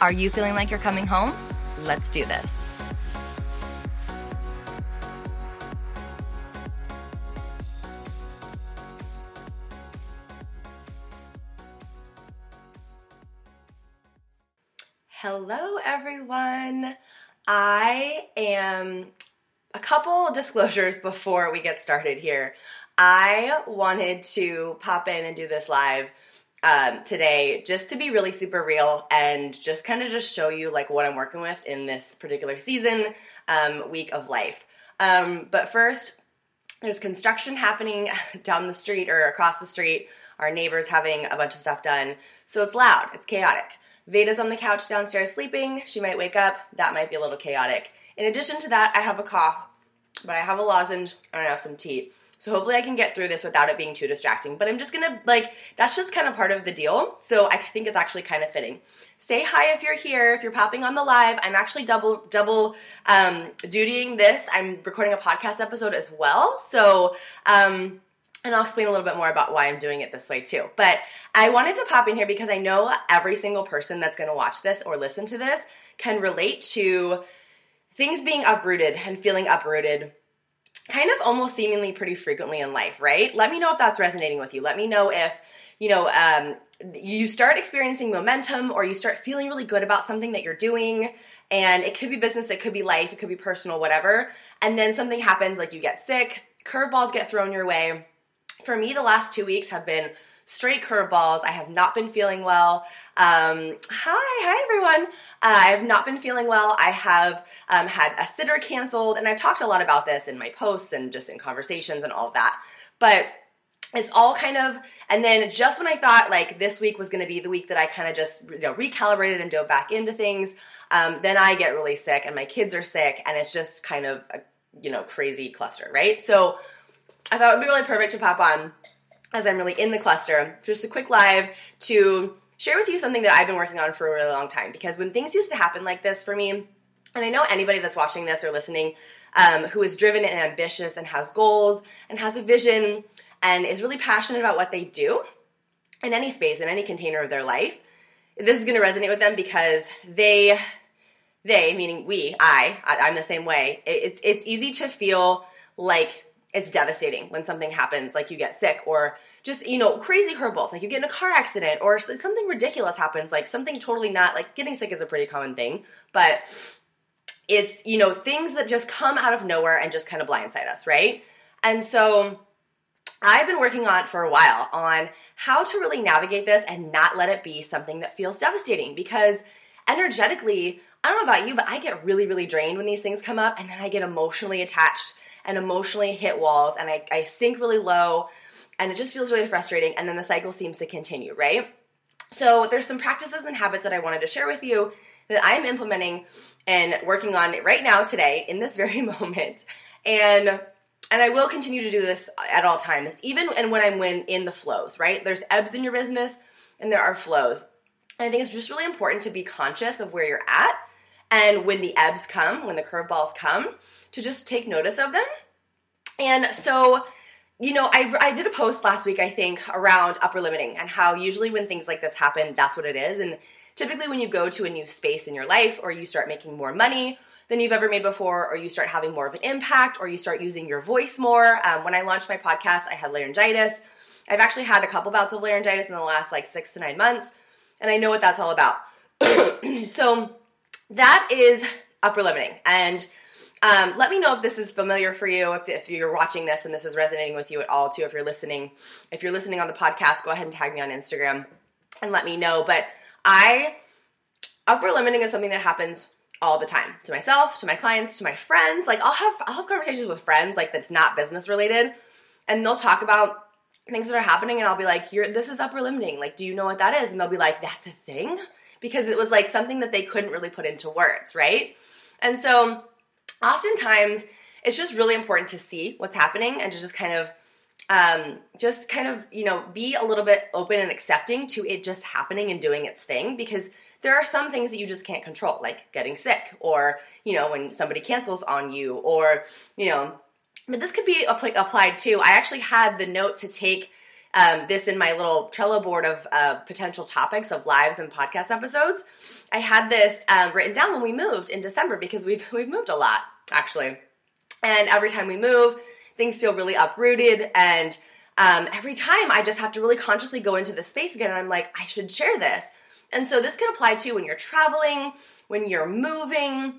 Are you feeling like you're coming home? Let's do this. Hello, everyone. I am a couple disclosures before we get started here. I wanted to pop in and do this live um, today just to be really super real and just kind of just show you like what I'm working with in this particular season, um, week of life. Um, but first, there's construction happening down the street or across the street. Our neighbor's having a bunch of stuff done. So it's loud, it's chaotic. Veda's on the couch downstairs sleeping. She might wake up. That might be a little chaotic. In addition to that, I have a cough, but I have a lozenge and I have some tea. So hopefully I can get through this without it being too distracting. But I'm just gonna like that's just kind of part of the deal. So I think it's actually kind of fitting. Say hi if you're here. If you're popping on the live, I'm actually double double um, dutying this. I'm recording a podcast episode as well. So um, and I'll explain a little bit more about why I'm doing it this way too. But I wanted to pop in here because I know every single person that's to watch this or listen to this can relate to things being uprooted and feeling uprooted kind of almost seemingly pretty frequently in life, right? Let me know if that's resonating with you. Let me know if, you know, um, you start experiencing momentum or you start feeling really good about something that you're doing. And it could be business, it could be life, it could be personal, whatever. And then something happens, like you get sick, curveballs get thrown your way. For me, the last two weeks have been straight curveballs. I have not been feeling well. Um, hi, hi everyone. Uh, I have not been feeling well. I have um, had a sitter canceled, and I've talked a lot about this in my posts and just in conversations and all of that. But it's all kind of, and then just when I thought like this week was going to be the week that I kind of just you know recalibrated and dove back into things, um, then I get really sick, and my kids are sick, and it's just kind of a you know crazy cluster, right? So I thought it would be really perfect to pop on as I'm really in the cluster, just a quick live to share with you something that I've been working on for a really long time. Because when things used to happen like this for me, and I know anybody that's watching this or listening um, who is driven and ambitious and has goals and has a vision and is really passionate about what they do in any space, in any container of their life, this is going to resonate with them because they, they meaning we, I, I am the same way. It, it's it's easy to feel like it's devastating when something happens, like you get sick or just, you know, crazy curveballs, like you get in a car accident or something ridiculous happens, like something totally not, like getting sick is a pretty common thing, but it's, you know, things that just come out of nowhere and just kind of blindside us, right? And so I've been working on for a while on how to really navigate this and not let it be something that feels devastating because energetically, I don't know about you, but I get really, really drained when these things come up and then I get emotionally attached and emotionally hit walls and I, I sink really low and it just feels really frustrating and then the cycle seems to continue, right? So there's some practices and habits that I wanted to share with you that I'm implementing and working on right now today in this very moment. And and I will continue to do this at all times, even and when I'm when in the flows, right? There's ebbs in your business and there are flows. And I think it's just really important to be conscious of where you're at and when the ebbs come, when the curveballs come, to just take notice of them. And so, you know, I, I did a post last week, I think, around upper limiting and how usually when things like this happen, that's what it is. And typically, when you go to a new space in your life or you start making more money than you've ever made before, or you start having more of an impact, or you start using your voice more. Um, when I launched my podcast, I had laryngitis. I've actually had a couple bouts of laryngitis in the last like six to nine months, and I know what that's all about. so, that is upper limiting. And um, let me know if this is familiar for you, if, if you're watching this and this is resonating with you at all, too. If you're listening, if you're listening on the podcast, go ahead and tag me on Instagram and let me know. But I, upper limiting is something that happens all the time to myself, to my clients, to my friends. Like I'll have I'll have conversations with friends like that's not business related, and they'll talk about things that are happening, and I'll be like, "You're this is upper limiting. Like, do you know what that is?" And they'll be like, "That's a thing." because it was like something that they couldn't really put into words, right? And so oftentimes it's just really important to see what's happening and to just kind of um, just kind of you know be a little bit open and accepting to it just happening and doing its thing because there are some things that you just can't control like getting sick or you know when somebody cancels on you or you know but this could be applied to i actually had the note to take um, this in my little Trello board of uh, potential topics of lives and podcast episodes. I had this um, written down when we moved in December because we've we've moved a lot actually, and every time we move, things feel really uprooted and. Um, every time I just have to really consciously go into the space again, and I'm like, I should share this. And so this could apply to when you're traveling, when you're moving,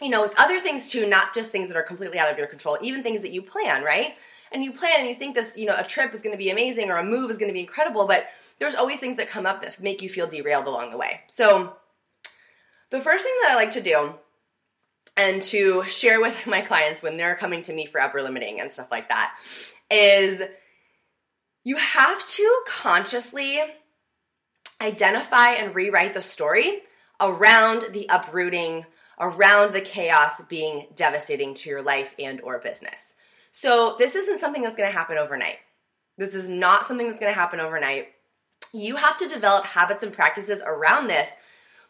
you know, with other things too, not just things that are completely out of your control, even things that you plan, right? And you plan and you think this, you know, a trip is going to be amazing or a move is going to be incredible, but there's always things that come up that make you feel derailed along the way. So, the first thing that I like to do and to share with my clients when they're coming to me for upper limiting and stuff like that is you have to consciously identify and rewrite the story around the uprooting around the chaos being devastating to your life and or business so this isn't something that's going to happen overnight. This is not something that's going to happen overnight. You have to develop habits and practices around this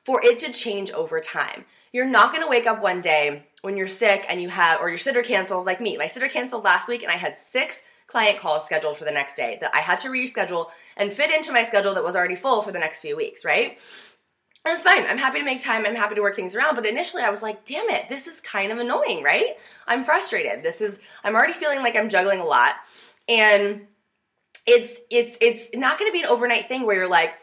for it to change over time. You're not going to wake up one day when you're sick and you have, or your sitter cancels like me. My sitter canceled last week and I had six client calls scheduled for the next day that I had to reschedule and fit into my schedule that was already full for the next few weeks, right? And it's fine. I'm happy to make time. I'm happy to work things around. But initially I was like, damn it, this is kind of annoying, right? I'm frustrated. This is, I'm already feeling like I'm juggling a lot. And it's, it's, it's not going to be an overnight thing where you're like,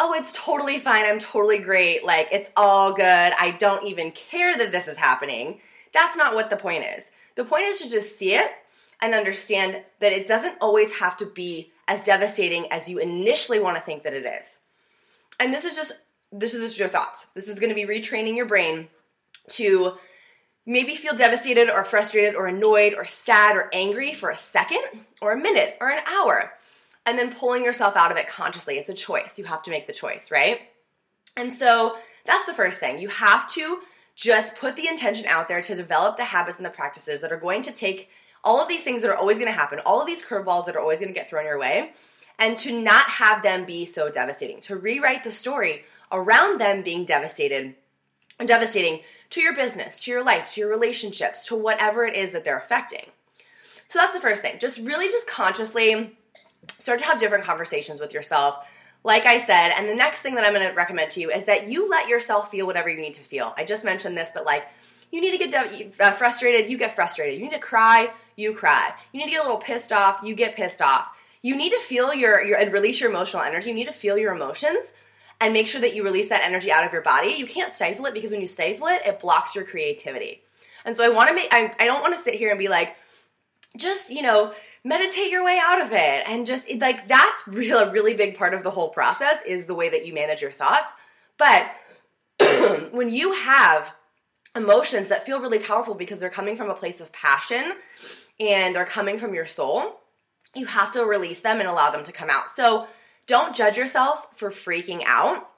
oh, it's totally fine. I'm totally great. Like, it's all good. I don't even care that this is happening. That's not what the point is. The point is to just see it and understand that it doesn't always have to be as devastating as you initially want to think that it is. And this is just this is just your thoughts. This is going to be retraining your brain to maybe feel devastated or frustrated or annoyed or sad or angry for a second or a minute or an hour and then pulling yourself out of it consciously. It's a choice. You have to make the choice, right? And so that's the first thing. You have to just put the intention out there to develop the habits and the practices that are going to take all of these things that are always going to happen, all of these curveballs that are always going to get thrown your way, and to not have them be so devastating, to rewrite the story around them being devastated and devastating to your business, to your life, to your relationships, to whatever it is that they're affecting. So that's the first thing. Just really just consciously start to have different conversations with yourself. Like I said, and the next thing that I'm going to recommend to you is that you let yourself feel whatever you need to feel. I just mentioned this, but like you need to get de- uh, frustrated, you get frustrated. You need to cry, you cry. You need to get a little pissed off, you get pissed off. You need to feel your, your and release your emotional energy. You need to feel your emotions and make sure that you release that energy out of your body. You can't stifle it because when you stifle it, it blocks your creativity. And so I want to make, I, I don't want to sit here and be like, just, you know, meditate your way out of it. And just like, that's real, a really big part of the whole process is the way that you manage your thoughts. But when you have emotions that feel really powerful because they're coming from a place of passion and they're coming from your soul, you have to release them and allow them to come out. So, don't judge yourself for freaking out.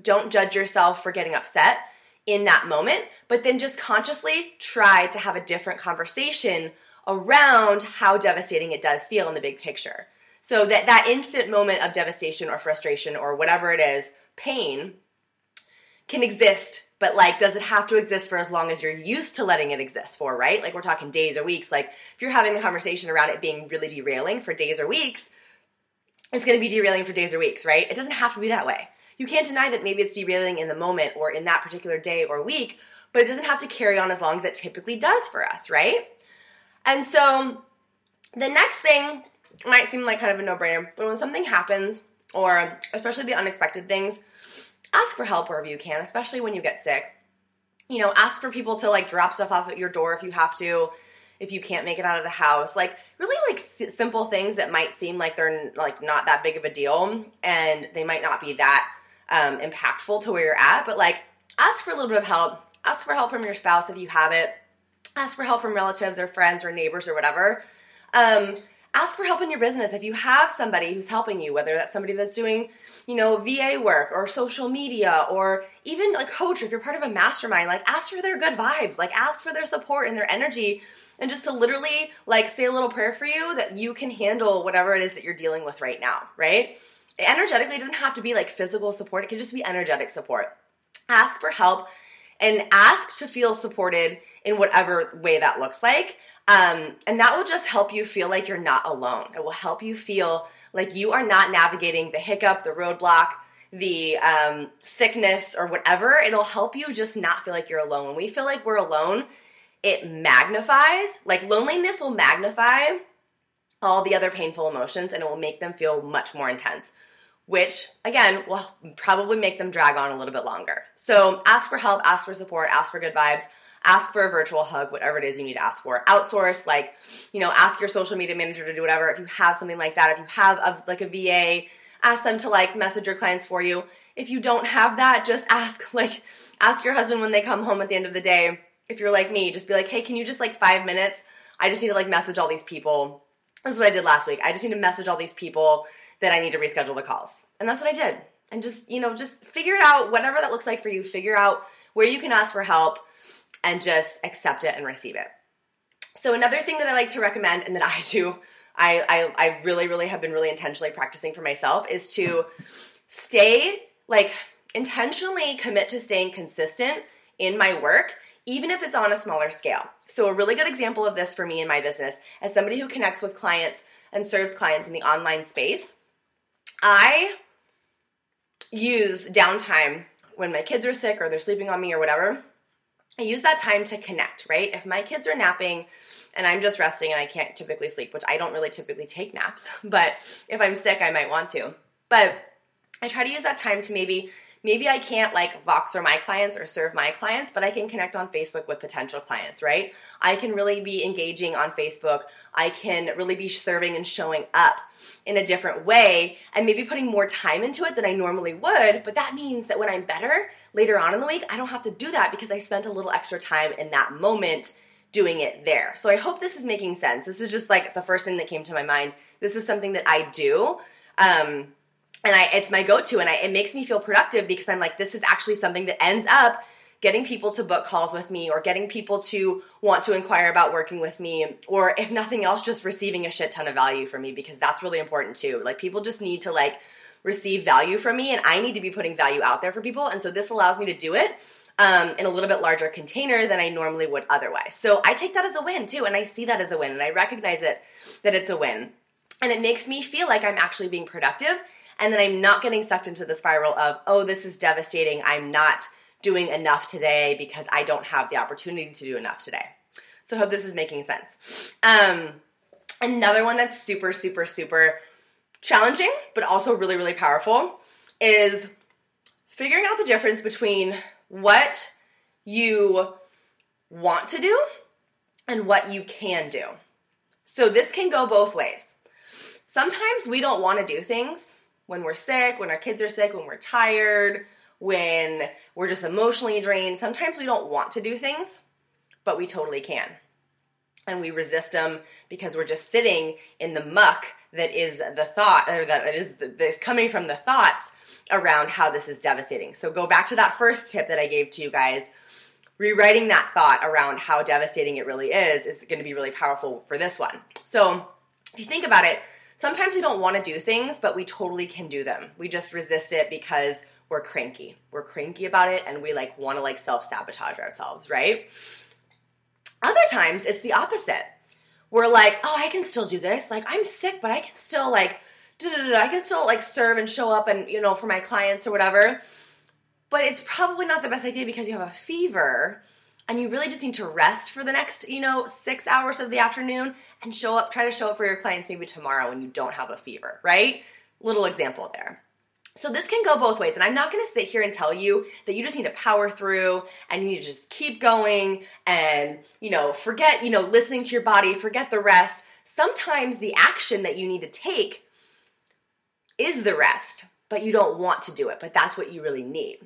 Don't judge yourself for getting upset in that moment, but then just consciously try to have a different conversation around how devastating it does feel in the big picture. So that that instant moment of devastation or frustration or whatever it is, pain can exist, but like does it have to exist for as long as you're used to letting it exist for, right? Like we're talking days or weeks. Like if you're having a conversation around it being really derailing for days or weeks, it's going to be derailing for days or weeks, right? It doesn't have to be that way. You can't deny that maybe it's derailing in the moment or in that particular day or week, but it doesn't have to carry on as long as it typically does for us, right? And so the next thing might seem like kind of a no brainer, but when something happens, or especially the unexpected things, ask for help wherever you can, especially when you get sick. You know, ask for people to like drop stuff off at your door if you have to if you can't make it out of the house. Like really like s- simple things that might seem like they're like not that big of a deal and they might not be that um, impactful to where you're at but like ask for a little bit of help. Ask for help from your spouse if you have it. Ask for help from relatives or friends or neighbors or whatever. Um, ask for help in your business. If you have somebody who's helping you, whether that's somebody that's doing, you know, VA work or social media or even a coach, if you're part of a mastermind, like ask for their good vibes, like ask for their support and their energy and just to literally like say a little prayer for you that you can handle whatever it is that you're dealing with right now, right? Energetically, doesn't have to be like physical support, it can just be energetic support. Ask for help and ask to feel supported in whatever way that looks like. Um, and that will just help you feel like you're not alone. It will help you feel like you are not navigating the hiccup, the roadblock, the um, sickness, or whatever. It'll help you just not feel like you're alone. When we feel like we're alone, it magnifies, like loneliness will magnify all the other painful emotions and it will make them feel much more intense, which again will probably make them drag on a little bit longer. So ask for help, ask for support, ask for good vibes ask for a virtual hug, whatever it is you need to ask for. Outsource, like, you know, ask your social media manager to do whatever. If you have something like that, if you have a, like a VA, ask them to like message your clients for you. If you don't have that, just ask, like, ask your husband when they come home at the end of the day. If you're like me, just be like, hey, can you just like five minutes? I just need to like message all these people. This is what I did last week. I just need to message all these people that I need to reschedule the calls. And that's what I did. And just, you know, just figure it out, whatever that looks like for you. Figure out where you can ask for help and just accept it and receive it. So another thing that I like to recommend and that I do, I, I, I really, really have been really intentionally practicing for myself is to stay like intentionally commit to staying consistent in my work, even if it's on a smaller scale. So, a really good example of this for me in my business, as somebody who connects with clients and serves clients in the online space, I use downtime when my kids are sick or they're sleeping on me or whatever I use that time to connect, right? If my kids are napping and I'm just resting and I can't typically sleep, which I don't really typically take naps, but if I'm sick, I might want to. But I try to use that time to maybe maybe I can't like Voxer my clients or serve my clients, but I can connect on Facebook with potential clients, right? I can really be engaging on Facebook. I can really be serving and showing up in a different way and maybe putting more time into it than I normally would. But that means that when I'm better later on in the week, I don't have to do that because I spent a little extra time in that moment doing it there. So I hope this is making sense. This is just like the first thing that came to my mind. This is something that I do. Um, and I it's my go-to and I, it makes me feel productive because I'm like this is actually something that ends up getting people to book calls with me or getting people to want to inquire about working with me or if nothing else just receiving a shit ton of value from me because that's really important too. Like people just need to like receive value from me and I need to be putting value out there for people and so this allows me to do it um, in a little bit larger container than I normally would otherwise. So I take that as a win too and I see that as a win and I recognize it that it's a win. And it makes me feel like I'm actually being productive and then I'm not getting sucked into the spiral of, oh, this is devastating. I'm not doing enough today because I don't have the opportunity to do enough today. So I hope this is making sense. Um, another one that's super, super, super challenging, but also really, really powerful is figuring out the difference between what you want to do and what you can do. So this can go both ways. Sometimes we don't want to do things when we're sick, when our kids are sick, when we're tired, when we're just emotionally drained. Sometimes we don't want to do things, but we totally can. And we resist them because we're just sitting in the muck that is the thought, or that is this coming from the thoughts around how this is devastating. So go back to that first tip that I gave to you guys. Rewriting that thought around how devastating it really is is going to be really powerful for this one. So if you think about it, sometimes we don't want to do things, but we totally can do them. We just resist it because we're cranky. We're cranky about it and we like want to like self-sabotage ourselves, right? Other times it's the opposite. We're like, "Oh, I can still do this. Like I'm sick, but I can still like I can still like serve and show up and, you know, for my clients or whatever." But it's probably not the best idea because you have a fever and you really just need to rest for the next, you know, six hours of the afternoon and show up, try to show up for your clients maybe tomorrow when you don't have a fever, right? Little example there. So this can go both ways. And I'm not to sit here and tell you that you just need to power through and you need to just keep going and, you know, forget, you know, listening to your body, forget the rest. Sometimes the action that you need to take is the rest, but you don't want to do it, but that's what you really need.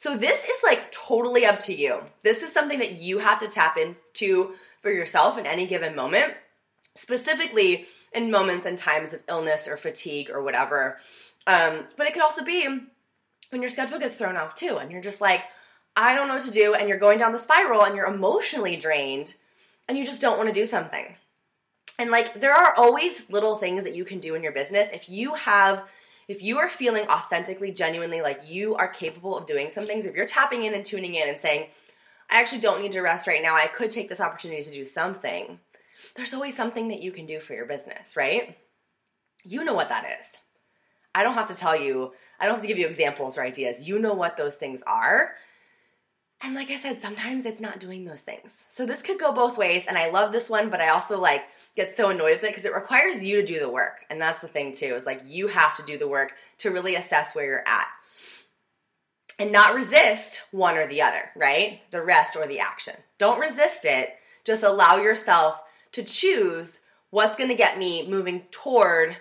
So this is like totally up to you. This is something that you have to tap into for yourself in any given moment. Specifically, in moments and times of illness or fatigue or whatever. Um, but it could also be when your schedule gets thrown off too, and you're just like, I don't know what to do, and you're going down the spiral and you're emotionally drained and you just don't want to do something. And like, there are always little things that you can do in your business. If you have, if you are feeling authentically, genuinely like you are capable of doing some things, if you're tapping in and tuning in and saying, I actually don't need to rest right now, I could take this opportunity to do something, there's always something that you can do for your business, right? You know what that is. I don't have to tell you, I don't have to give you examples or ideas. You know what those things are. And like I said, sometimes it's not doing those things. So this could go both ways. And I love this one, but I also like get so annoyed with it because it requires you to do the work. And that's the thing too, is like you have to do the work to really assess where you're at. And not resist one or the other, right? The rest or the action. Don't resist it. Just allow yourself to choose what's going to get me moving toward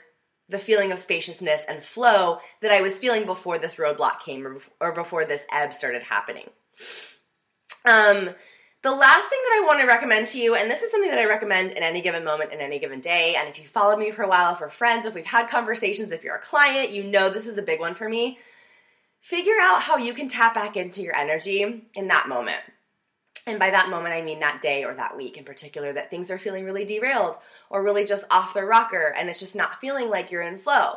the feeling of spaciousness and flow that I was feeling before this roadblock came or, before this ebb started happening. Um, the last thing that I want to recommend to you, and this is something that I recommend in any given moment, in any given day, and if you followed me for a while, if we're friends, if we've had conversations, if you're a client, you know this is a big one for me. Figure out how you can tap back into your energy in that moment. And by that moment, I mean that day or that week in particular, that things are feeling really derailed or really just off the rocker and it's just not feeling like you're in flow.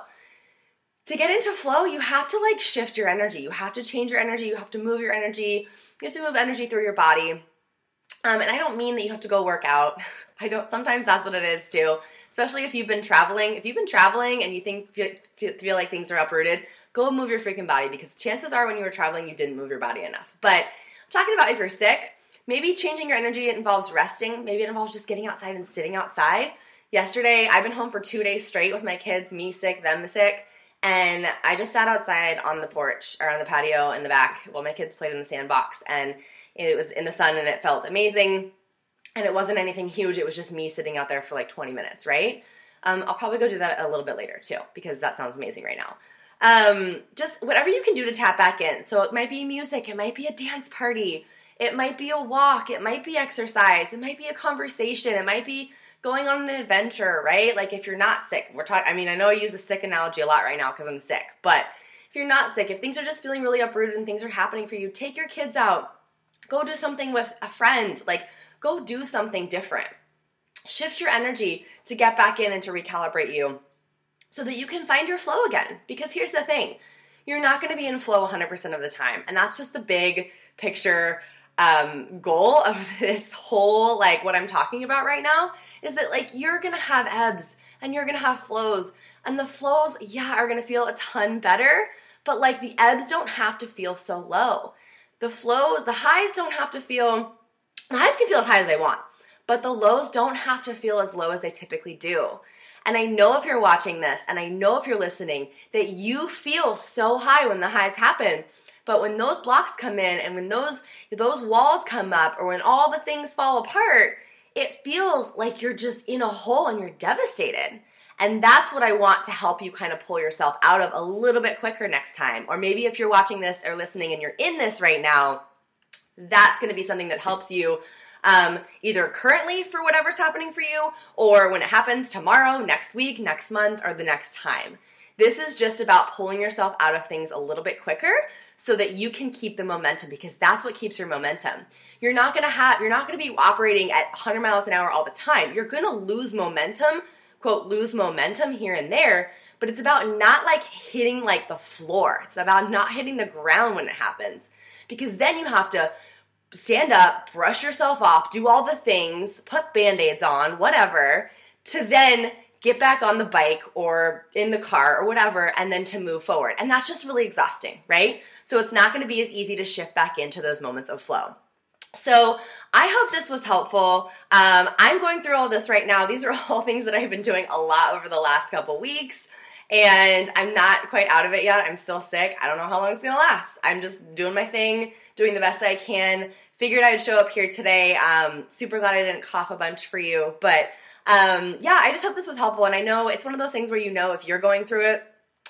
To get into flow, you have to like shift your energy. You have to change your energy. You have to move your energy. You have to move energy through your body. Um, and I don't mean that you have to go work out. I don't. Sometimes that's what it is too. Especially if you've been traveling. If you've been traveling and you think feel, feel like things are uprooted, go move your freaking body because chances are when you were traveling you didn't move your body enough. But I'm talking about if you're sick, maybe changing your energy involves resting. Maybe it involves just getting outside and sitting outside. Yesterday, I've been home for two days straight with my kids, me sick, them sick. And I just sat outside on the porch or on the patio in the back while my kids played in the sandbox. And it was in the sun and it felt amazing. And it wasn't anything huge. It was just me sitting out there for like 20 minutes, right? Um, I'll probably go do that a little bit later too, because that sounds amazing right now. Um, just whatever you can do to tap back in. So it might be music, it might be a dance party, it might be a walk, it might be exercise, it might be a conversation, it might be going on an adventure, right? Like if you're not sick, we're talking, I mean, I know I use the sick analogy a lot right now because I'm sick, but if you're not sick, if things are just feeling really uprooted and things are happening for you, take your kids out. Go do something with a friend. Like, go do something different. Shift your energy to get back in and to recalibrate you so that you can find your flow again. Because here's the thing you're not going to be in flow 100% of the time. And that's just the big picture um, goal of this whole like what I'm talking about right now is that like you're gonna have ebbs and you're gonna have flows. And the flows yeah are gonna feel a ton better but like the ebbs don't have to feel so low. The flows the highs don't have to feel the highs can feel as high as they want but the lows don't have to feel as low as they typically do. And I know if you're watching this and I know if you're listening that you feel so high when the highs happen but when those blocks come in and when those those walls come up or when all the things fall apart, it feels like you're just in a hole and you're devastated. And that's what I want to help you kind of pull yourself out of a little bit quicker next time. Or maybe if you're watching this or listening and you're in this right now, that's going to be something that helps you um, either currently for whatever's happening for you or when it happens tomorrow, next week, next month, or the next time. This is just about pulling yourself out of things a little bit quicker so that you can keep the momentum because that's what keeps your momentum. You're not going to have you're not going to be operating at 100 miles an hour all the time. You're going to lose momentum, quote lose momentum here and there, but it's about not like hitting like the floor. It's about not hitting the ground when it happens. Because then you have to stand up, brush yourself off, do all the things, put band-aids on, whatever, to then get back on the bike or in the car or whatever, and then to move forward. And that's just really exhausting, right? So it's not going to be as easy to shift back into those moments of flow. So I hope this was helpful. Um, I'm going through all this right now. These are all things that I've been doing a lot over the last couple weeks. And I'm not quite out of it yet. I'm still sick. I don't know how long it's gonna last. I'm just doing my thing, doing the best I can. Figured I'd show up here today. Um, super glad I didn't cough a bunch for you. But um, yeah, I just hope this was helpful. And I know it's one of those things where you know if you're going through it,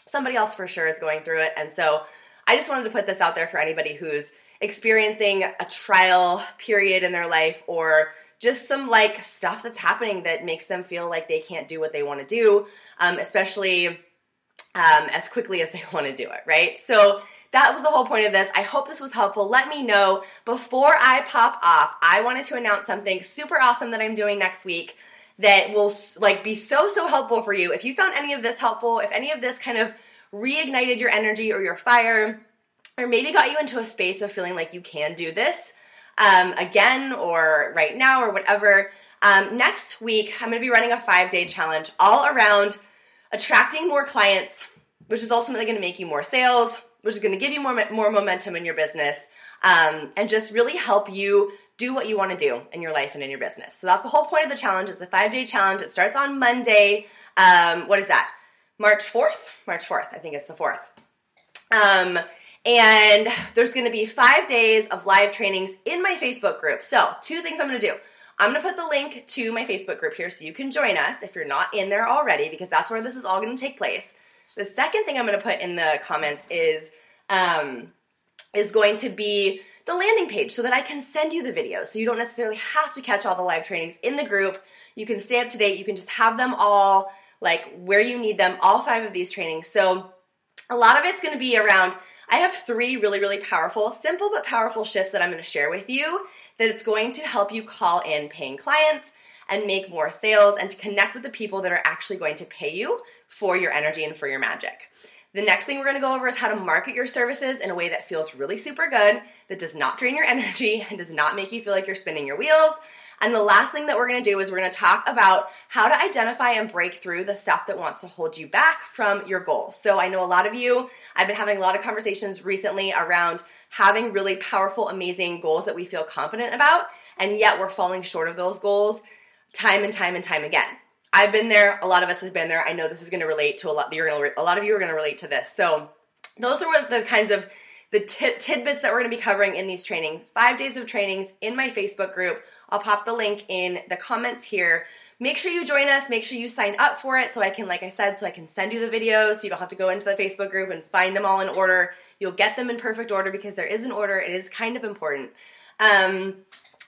somebody else for sure is going through it. And so I just wanted to put this out there for anybody who's experiencing a trial period in their life or just some like stuff that's happening that makes them feel like they can't do what they want to do, um, especially um, as quickly as they want to do it, right? So that was the whole point of this. I hope this was helpful. Let me know before I pop off. I wanted to announce something super awesome that I'm doing next week that will like be so so helpful for you. If you found any of this helpful, if any of this kind of reignited your energy or your fire, or maybe got you into a space of feeling like you can do this um, again or right now or whatever. Um, next week, I'm going to be running a five day challenge all around attracting more clients, which is ultimately going to make you more sales, which is going to give you more, more momentum in your business, um, and just really help you do what you want to do in your life and in your business. So that's the whole point of the challenge. It's a five day challenge. It starts on Monday. Um, what is that? March 4th? March 4th. I think it's the 4th. Um, and there's going to be five days of live trainings in my Facebook group. So, two things I'm going to do. I'm going to put the link to my Facebook group here so you can join us if you're not in there already, because that's where this is all going to take place. The second thing I'm going to put in the comments is um, is going to be the landing page so that I can send you the videos. So you don't necessarily have to catch all the live trainings in the group. You can stay up to date. You can just have them all like where you need them, all five of these trainings. So a lot of it's going to be around I have three really, really powerful, simple but powerful shifts that I'm going to share with you that it's going to help you call in paying clients and make more sales and to connect with the people that are actually going to pay you for your energy and for your magic. The next thing we're gonna go over is how to market your services in a way that feels really super good, that does not drain your energy and does not make you feel like you're spinning your wheels, and the last thing that we're gonna do is we're gonna talk about how to identify and break through the stuff that wants to hold you back from your goals. So I know a lot of you, I've been having a lot of conversations recently around having really powerful, amazing goals that we feel confident about, and yet we're falling short of those goals time and time and time again. I've been there. A lot of us have been there. I know this is going to relate to a lot. You're going to. A lot of you are going to relate to this. So, those are what the kinds of the t- tidbits that we're going to be covering in these trainings. Five days of trainings in my Facebook group. I'll pop the link in the comments here. Make sure you join us. Make sure you sign up for it so I can, like I said, so I can send you the videos so you don't have to go into the Facebook group and find them all in order. You'll get them in perfect order because there is an order. It is kind of important. Um,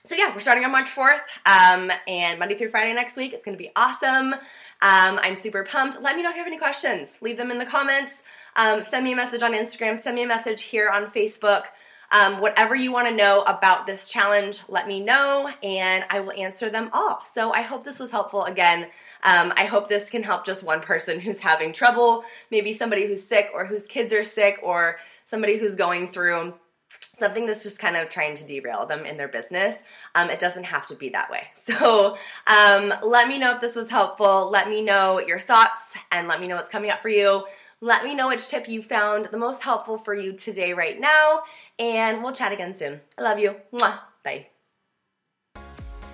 so yeah, we're starting on March 4th um, and Monday through Friday next week. It's going to be awesome. Um, I'm super pumped. Let me know if you have any questions. Leave them in the comments. Um, send me a message on Instagram. Send me a message here on Facebook. Um, whatever you want to know about this challenge, let me know and I will answer them all. So I hope this was helpful again. Um, I hope this can help just one person who's having trouble, maybe somebody who's sick or whose kids are sick or somebody who's going through something that's just kind of trying to derail them in their business. Um, it doesn't have to be that way. So um, let me know if this was helpful. Let me know your thoughts and let me know what's coming up for you. Let me know which tip you found the most helpful for you today, right now, and we'll chat again soon. I love you. Mwah. Bye.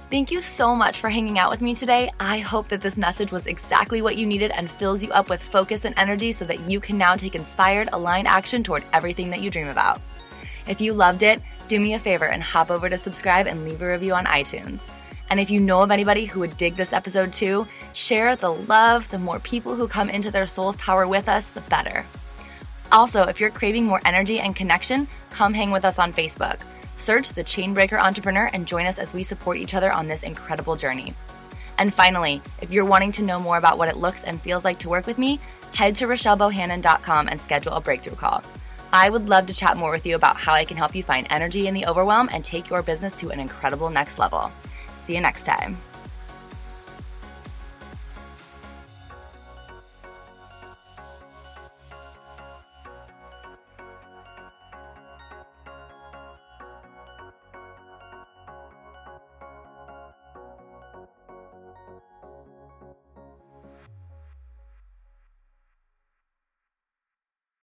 Thank you so much for hanging out with me today. I hope that this message was exactly what you needed and fills you up with focus and energy so that you can now take inspired, aligned action toward everything that you dream about. If you loved it, do me a favor and hop over to subscribe and leave a review on iTunes. And if you know of anybody who would dig this episode too, share the love. The more people who come into their soul's power with us, the better. Also, if you're craving more energy and connection, come hang with us on Facebook. Search the Chainbreaker Entrepreneur and join us as we support each other on this incredible journey. And finally, if you're wanting to know more about what it looks and feels like to work with me, head to RochelleBohannon.com and schedule a breakthrough call. I would love to chat more with you about how I can help you find energy in the overwhelm and take your business to an incredible next level. See you next time.